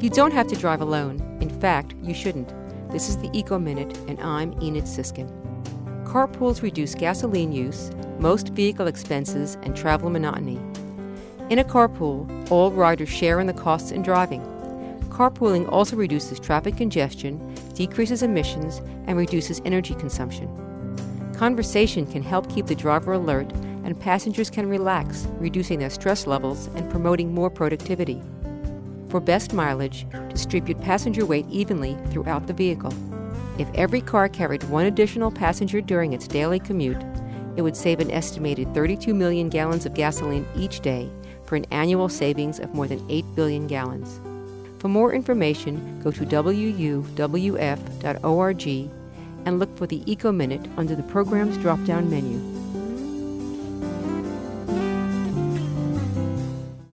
You don't have to drive alone. In fact, you shouldn't. This is the Eco Minute, and I'm Enid Sisskin. Carpools reduce gasoline use, most vehicle expenses, and travel monotony. In a carpool, all riders share in the costs in driving. Carpooling also reduces traffic congestion, decreases emissions, and reduces energy consumption. Conversation can help keep the driver alert, and passengers can relax, reducing their stress levels and promoting more productivity. For best mileage, distribute passenger weight evenly throughout the vehicle. If every car carried one additional passenger during its daily commute, it would save an estimated 32 million gallons of gasoline each day for an annual savings of more than 8 billion gallons. For more information, go to wuwf.org and look for the Eco Minute under the program's drop down menu.